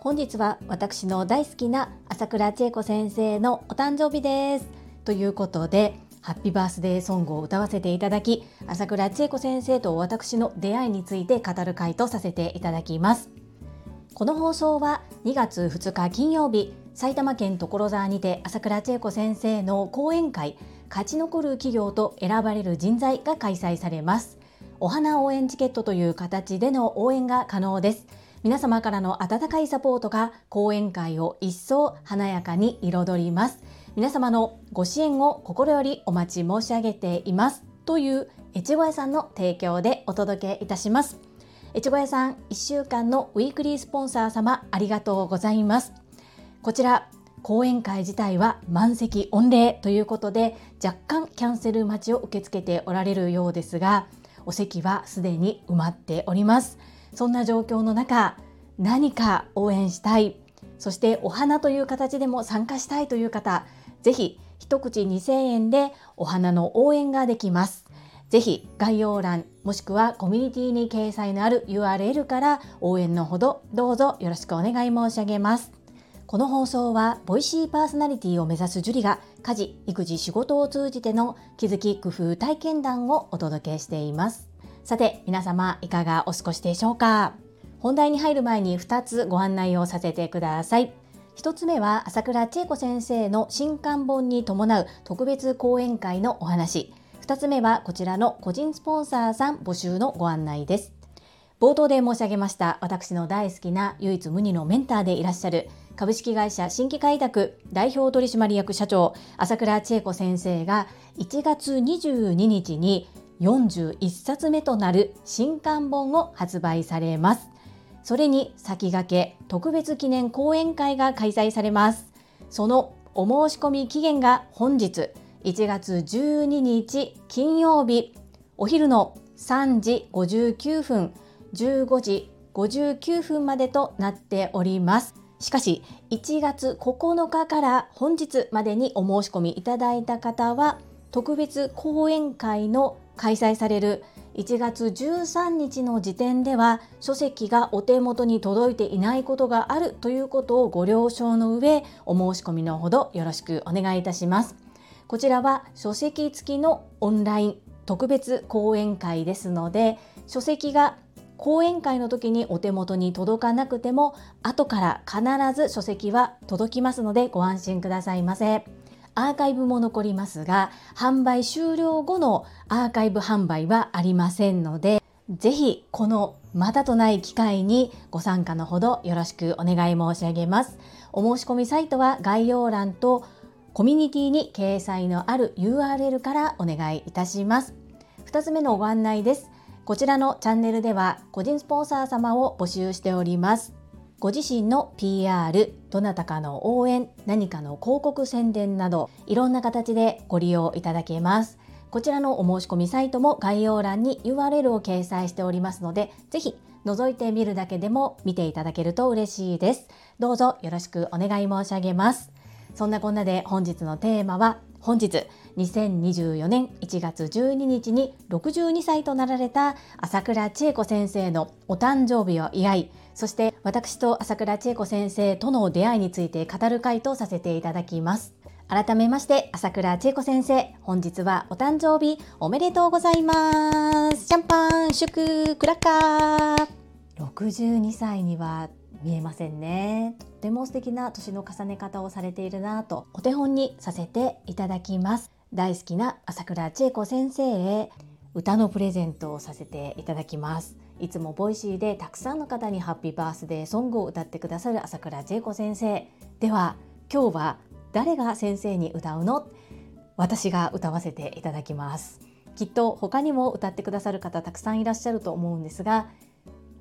本日は私の大好きな朝倉千恵子先生のお誕生日です。ということでハッピーバースデーソングを歌わせていただき朝倉千恵子先生と私の出会いについて語る回とさせていただきます。この放送は2月2日金曜日埼玉県所沢にて朝倉千恵子先生の講演会勝ち残る企業と選ばれる人材が開催されます。お花応援チケットという形での応援が可能です。皆様からの温かいサポートが講演会を一層華やかに彩ります。皆様のご支援を心よりお待ち申し上げています。という越後屋さんの提供でお届けいたします。越後屋さん1週間のウィークリースポンサー様ありがとうございます。こちら講演会自体は満席御礼ということで若干キャンセル待ちを受け付けておられるようですがお席はすでに埋まっております。そんな状況の中何か応援したい。そしてお花という形でも参加したいという方ぜひ一口2000円でお花の応援ができます。ぜひ概要欄もしくはコミュニティに掲載のある URL から応援のほどどうぞよろしくお願い申し上げます。この放送はボイシーパーソナリティを目指すジュリが家事、育児、仕事を通じての気づき、工夫、体験談をお届けしています。さて、皆様いかがお過ごしでしょうか？本題に入る前に2つご案内をさせてください。1つ目は朝倉千恵子先生の新刊本に伴う特別講演会のお話。2つ目はこちらの個人スポンサーさん募集のご案内です。冒頭で申し上げました私の大好きな唯一無二のメンターでいらっしゃる株式会社新規開拓代表取締役社長朝倉千恵子先生が1月22日に41冊目となる新刊本を発売されます。それに先駆け特別記念講演会が開催されます。そのお申し込み期限が本日1月12日金曜日お昼の3時59分15時59分までとなっております。しかし1月9日から本日までにお申し込みいただいた方は特別講演会の開催される1月13日の時点では書籍がお手元に届いていないことがあるということをご了承の上お申し込みのほどよろしくお願いいたします。こちらは書籍付きのオンライン特別講演会ですので書籍が講演会の時にお手元に届かなくても後から必ず書籍は届きますのでご安心くださいませ。アーカイブも残りますが販売終了後のアーカイブ販売はありませんのでぜひこのまたとない機会にご参加のほどよろしくお願い申し上げます。お申し込みサイトは概要欄とコミュニティに掲載のある URL からお願いいたします。2つ目のご案内です。こちらのチャンネルでは個人スポンサー様を募集しております。ご自身の PR、どなたかの応援、何かの広告宣伝など、いろんな形でご利用いただけます。こちらのお申し込みサイトも概要欄に URL を掲載しておりますので、ぜひ覗いてみるだけでも見ていただけると嬉しいです。どうぞよろしくお願い申し上げます。そんなこんなで本日のテーマは本日2024年1月12日に62歳となられた朝倉千恵子先生のお誕生日を祝いそして私と朝倉千恵子先生との出会いについて語る会とさせていただきます。改めまして朝倉千恵子先生本日はお誕生日おめでとうございます。シャンパン祝クラッカー62歳には見えませんね。とても素敵な年の重ね方をされているなとお手本にさせていただきます。大好きな朝倉千恵子先生へ歌のプレゼントをさせていただきます。いつもボイシーでたくさんの方にハッピーバースデーソングを歌ってくださる朝倉千恵子先生。では今日は誰が先生に歌うの？私が歌わせていただきます。きっと他にも歌ってくださる方たくさんいらっしゃると思うんですが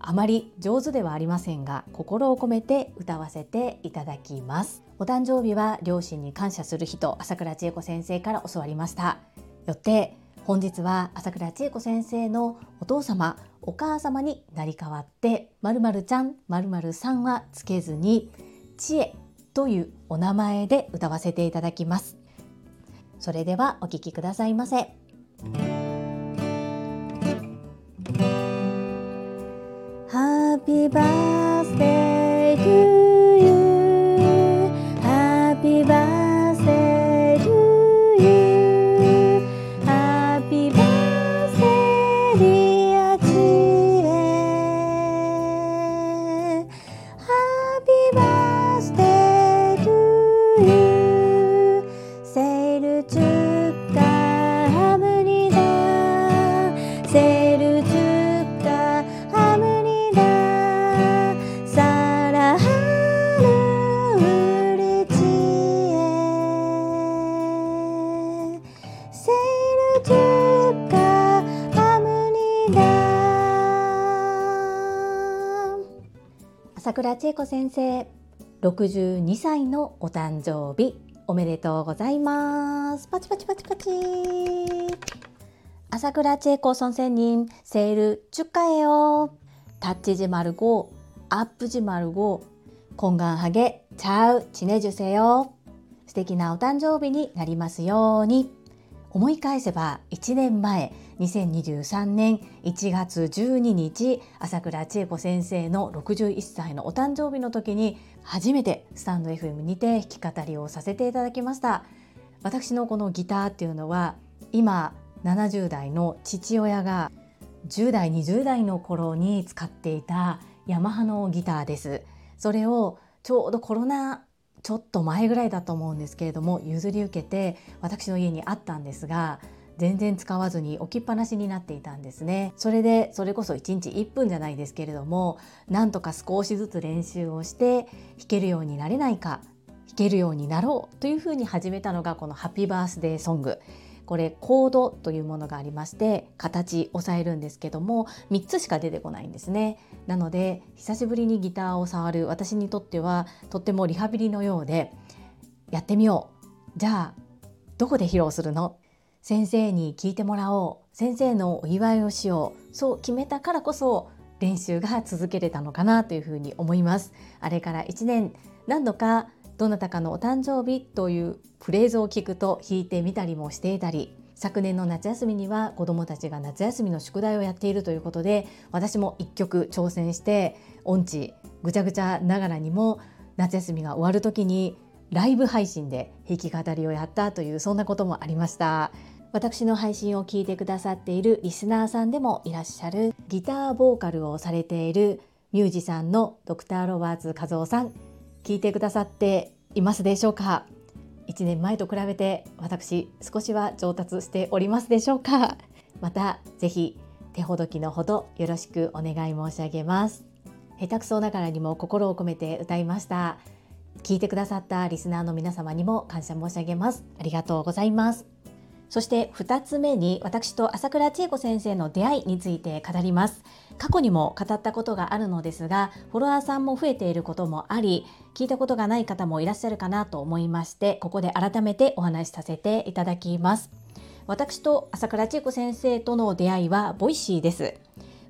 あまり上手ではありませんが心を込めて歌わせていただきます。お誕生日は両親に感謝する日と朝倉千恵子先生から教わりました。よって本日は朝倉千恵子先生のお父様お母様になり代わって〇〇ちゃん〇〇さんはつけずに知恵というお名前で歌わせていただきます。それではお聴きくださいませ。Kì. 千恵子先生62歳のお誕生日おめでとうございますパチパチパチパチ朝倉千恵子선생님 생일 축하해요 다치지 말고 아프지 말고 건강하게 잘 지내주세요 素敵なお誕生日になりますように 思い返せば1年前2023年1月12日朝倉千恵子先生の61歳のお誕生日の時に初めてスタンド FM にて弾き語りをさせていただきました。私のこのギターっていうのは今70代の父親が10代20代の頃に使っていたヤマハのギターです。それをちょうどコロナちょっと前ぐらいだと思うんですけれども譲り受けて私の家にあったんですが全然使わずに置きっぱなしになっていたんですね。それでそれこそ1日1分じゃないですけれどもなんとか少しずつ練習をして弾けるようになれないか弾けるようになろうというふうに始めたのがこのハッピーバースデーソング。これコードというものがありまして形押さえるんですけども3つしか出てこないんですね。なので久しぶりにギターを触る私にとってはとってもリハビリのようでやってみよう。じゃあどこで披露するの？先生に聞いてもらおう。先生のお祝いをしよう。そう決めたからこそ練習が続けれたのかなというふうに思います。あれから1年何度かどなたかのお誕生日というフレーズを聞くと弾いてみたりもしていたり昨年の夏休みには子どもたちが夏休みの宿題をやっているということで私も1曲挑戦して音痴ぐちゃぐちゃながらにも夏休みが終わる時にライブ配信で弾き語りをやったというそんなこともありました。私の配信を聞いてくださっているリスナーさんでもいらっしゃるギターボーカルをされているミュージシャンのドクターロバーツ和夫さん。聞いてくださっていますでしょうか？1年前と比べて私少しは上達しておりますでしょうか？またぜひ手ほどきのほどよろしくお願い申し上げます。下手くそながらにも心を込めて歌いました。聞いてくださったリスナーの皆様にも感謝申し上げます。ありがとうございます。そして2つ目に私と朝倉千恵子先生の出会いについて語ります。過去にも語ったことがあるのですがフォロワーさんも増えていることもあり聞いたことがない方もいらっしゃるかなと思いましてここで改めてお話しさせていただきます。私と朝倉千恵子先生との出会いは Voicyです。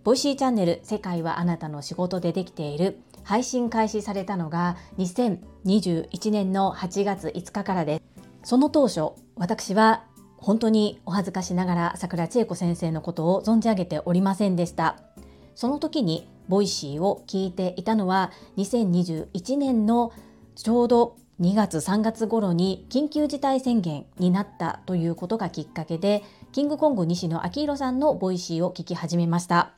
Voicyチャンネル世界はあなたの仕事でできている。配信開始されたのが2021年の8月5日からです。その当初私は本当にお恥ずかしながら朝倉千恵子先生のことを存じ上げておりませんでした。その時に Voicyを聞いていたのは2021年のちょうど2月3月頃に緊急事態宣言になったということがきっかけでキングコング西野亮廣さんの Voicyを聞き始めました。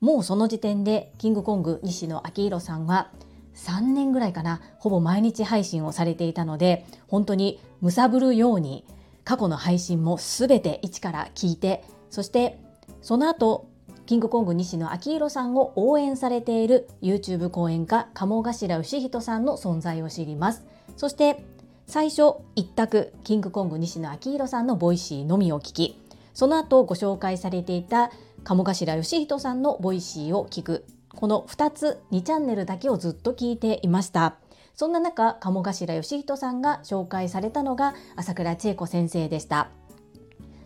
もうその時点でキングコング西野亮廣さんは3年ぐらいかなほぼ毎日配信をされていたので本当にむさぼるように過去の配信もすべて一から聞いてそしてその後キングコング西野亮廣さんを応援されている YouTube 講演家鴨頭嘉人さんの存在を知ります。そして最初一択キングコング西野亮廣さんの Voicyのみを聞きその後ご紹介されていた鴨頭嘉人さんの Voicyを聞く。この2つ2チャンネルだけをずっと聞いていました。そんな中鴨頭嘉人さんが紹介されたのが朝倉千恵子先生でした。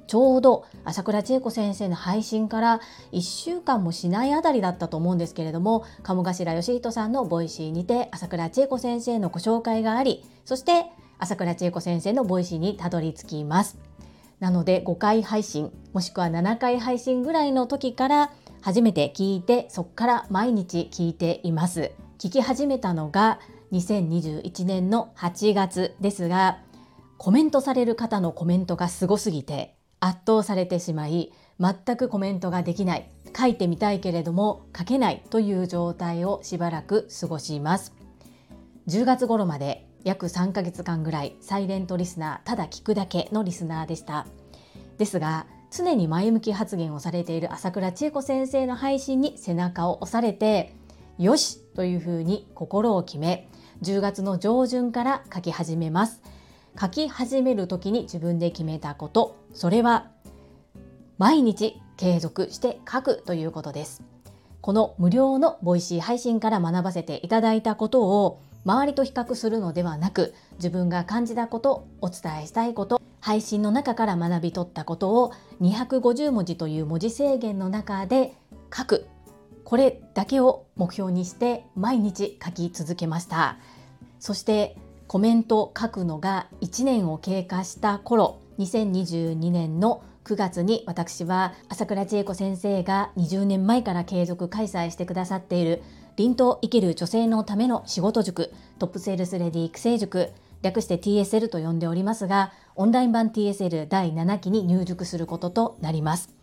ちょうど朝倉千恵子先生の配信から1週間もしないあたりだったと思うんですけれども鴨頭嘉人さんの Voicyにて朝倉千恵子先生のご紹介がありそして朝倉千恵子先生の Voicyにたどり着きます。なので5回配信もしくは7回配信ぐらいの時から初めて聞いてそこから毎日聞いています。聞き始めたのが2021年の8月ですがコメントされる方のコメントがすごすぎて圧倒されてしまい全くコメントができない。書いてみたいけれども書けないという状態をしばらく過ごします。10月頃まで約3ヶ月間ぐらいサイレントリスナーただ聞くだけのリスナーでした。ですが常に前向き発言をされている朝倉千恵子先生の配信に背中を押されてよしというふうに心を決め10月の上旬から書き始めます。書き始める時に自分で決めたこと。それは毎日継続して書くということです。この無料の Voicy配信から学ばせていただいたことを周りと比較するのではなく自分が感じたことお伝えしたいこと配信の中から学び取ったことを250文字という文字制限の中で書く。これだけを目標にして毎日書き続けました。そしてコメント書くのが1年を経過した頃2022年の9月に私は朝倉千恵子先生が20年前から継続開催してくださっている凛と生きる女性のための仕事塾トップセールスレディ育成塾略して TSL と呼んでおりますがオンライン版 TSL 第7期に入塾することとなります。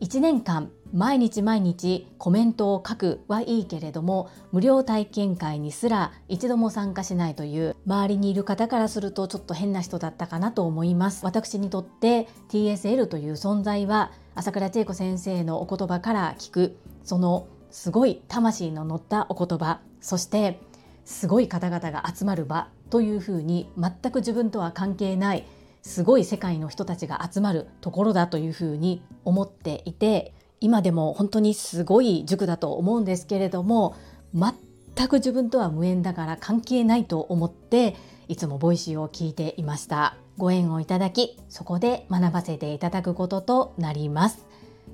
1年間毎日毎日コメントを書くはいいけれども無料体験会にすら一度も参加しないという周りにいる方からするとちょっと変な人だったかなと思います。私にとって TSL という存在は朝倉千恵子先生のお言葉から聞くそのすごい魂の乗ったお言葉そしてすごい方々が集まる場というふうに全く自分とは関係ないすごい世界の人たちが集まるところだというふうに思っていて今でも本当にすごい塾だと思うんですけれども全く自分とは無縁だから関係ないと思っていつも Voicyを聞いていました。ご縁をいただきそこで学ばせていただくこととなります。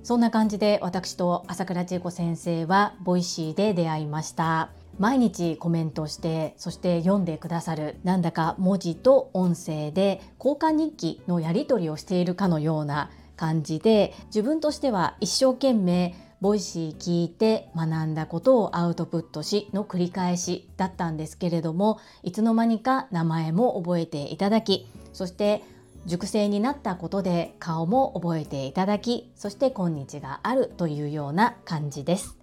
そんな感じで私と朝倉千恵子先生は Voicyで出会いました。毎日コメントしてそして読んでくださるなんだか文字と音声で交換日記のやり取りをしているかのような感じで自分としては一生懸命 Voicy聞いて学んだことをアウトプットしの繰り返しだったんですけれどもいつの間にか名前も覚えていただきそして塾生になったことで顔も覚えていただきそして今日があるというような感じです。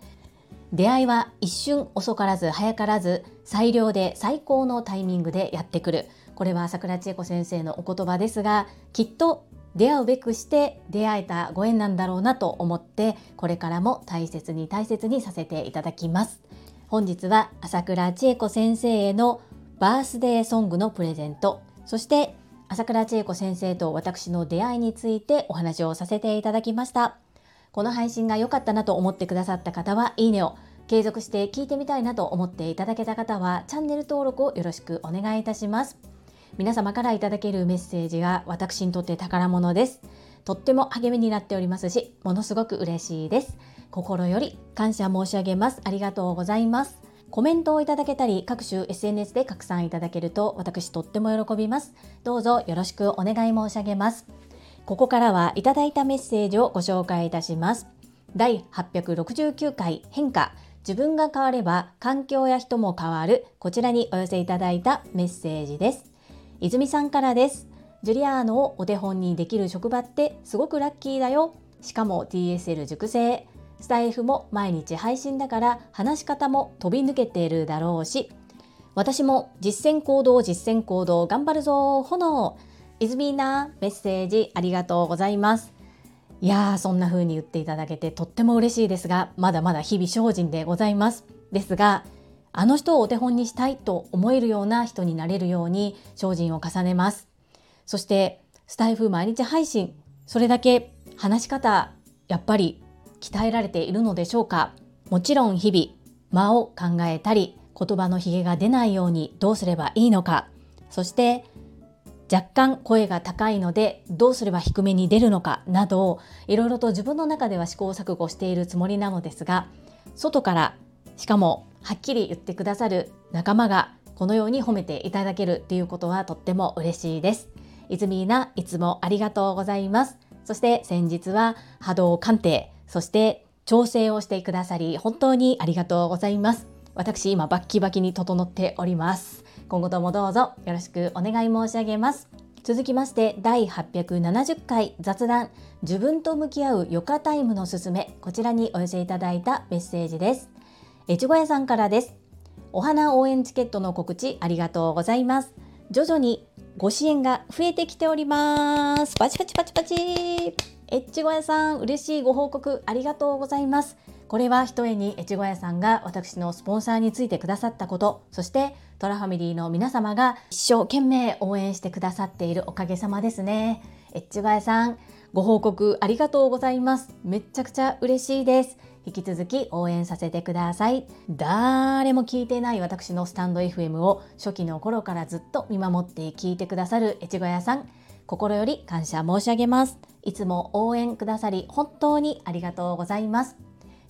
出会いは一瞬遅からず早からず最良で最高のタイミングでやってくる。これは桜千恵子先生のお言葉ですがきっと出会うべくして出会えたご縁なんだろうなと思ってこれからも大切に大切にさせていただきます。本日は朝倉千恵子先生へのバースデーソングのプレゼント。そして朝倉千恵子先生と私の出会いについてお話をさせていただきました。この配信が良かったなと思ってくださった方はいいねを継続して聞いてみたいなと思っていただけた方はチャンネル登録をよろしくお願いいたします。皆様からいただけるメッセージが私にとって宝物です。とっても励みになっておりますしものすごく嬉しいです。心より感謝申し上げます。ありがとうございます。コメントをいただけたり各種 SNS で拡散いただけると私とっても喜びます。どうぞよろしくお願い申し上げます。ここからはいただいたメッセージをご紹介いたします。第869回変化自分が変われば環境や人も変わるこちらにお寄せいただいたメッセージです。泉さんからです。ジュリアーノをお手本にできる職場ってすごくラッキーだよ。しかも TSL 熟成。スタイフも毎日配信だから話し方も飛び抜けているだろうし私も実践行動実践行動頑張るぞ炎イズミーナメッセージありがとうございます。いやー、そんな風に言っていただけてとっても嬉しいですが、まだまだ日々精進でございます。ですが、あの人をお手本にしたいと思えるような人になれるように精進を重ねます。そして、スタイフ毎日配信、それだけ話し方、やっぱり鍛えられているのでしょうかもちろん日々、間を考えたり、言葉のひげが出ないようにどうすればいいのか、そして若干声が高いのでどうすれば低めに出るのかなどいろいろと自分の中では試行錯誤しているつもりなのですが外からしかもはっきり言ってくださる仲間がこのように褒めていただけるっていうことはとっても嬉しいです。いつみーないつもありがとうございます。そして先日は波動鑑定、そして調整をしてくださり本当にありがとうございます私今バッキバキに整っております今後ともどうぞよろしくお願い申し上げます。続きまして第870回雑談自分と向き合う余暇タイムのすすめ。こちらにお寄せいただいたメッセージです。越後屋さんからです。お花応援チケットの告知ありがとうございます。徐々にご支援が増えてきております。パチパチパチパチ。エッチゴ屋さん嬉しいご報告ありがとうございます。これはひとえに越後屋さんが私のスポンサーについてくださったことそしてトラファミリーの皆様が一生懸命応援してくださっているおかげさまですね。越後屋さんご報告ありがとうございます。めっちゃくちゃ嬉しいです。引き続き応援させてください。誰も聞いてない私のスタンド FM を初期の頃からずっと見守って聞いてくださる越後屋さん心より感謝申し上げます。いつも応援くださり本当にありがとうございます。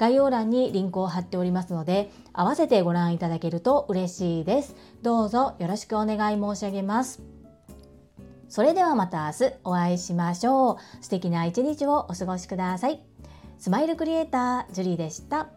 概要欄にリンクを貼っておりますので、合わせてご覧いただけると嬉しいです。どうぞよろしくお願い申し上げます。それではまた明日お会いしましょう。素敵な一日をお過ごしください。スマイルクリエイター、ジュリーでした。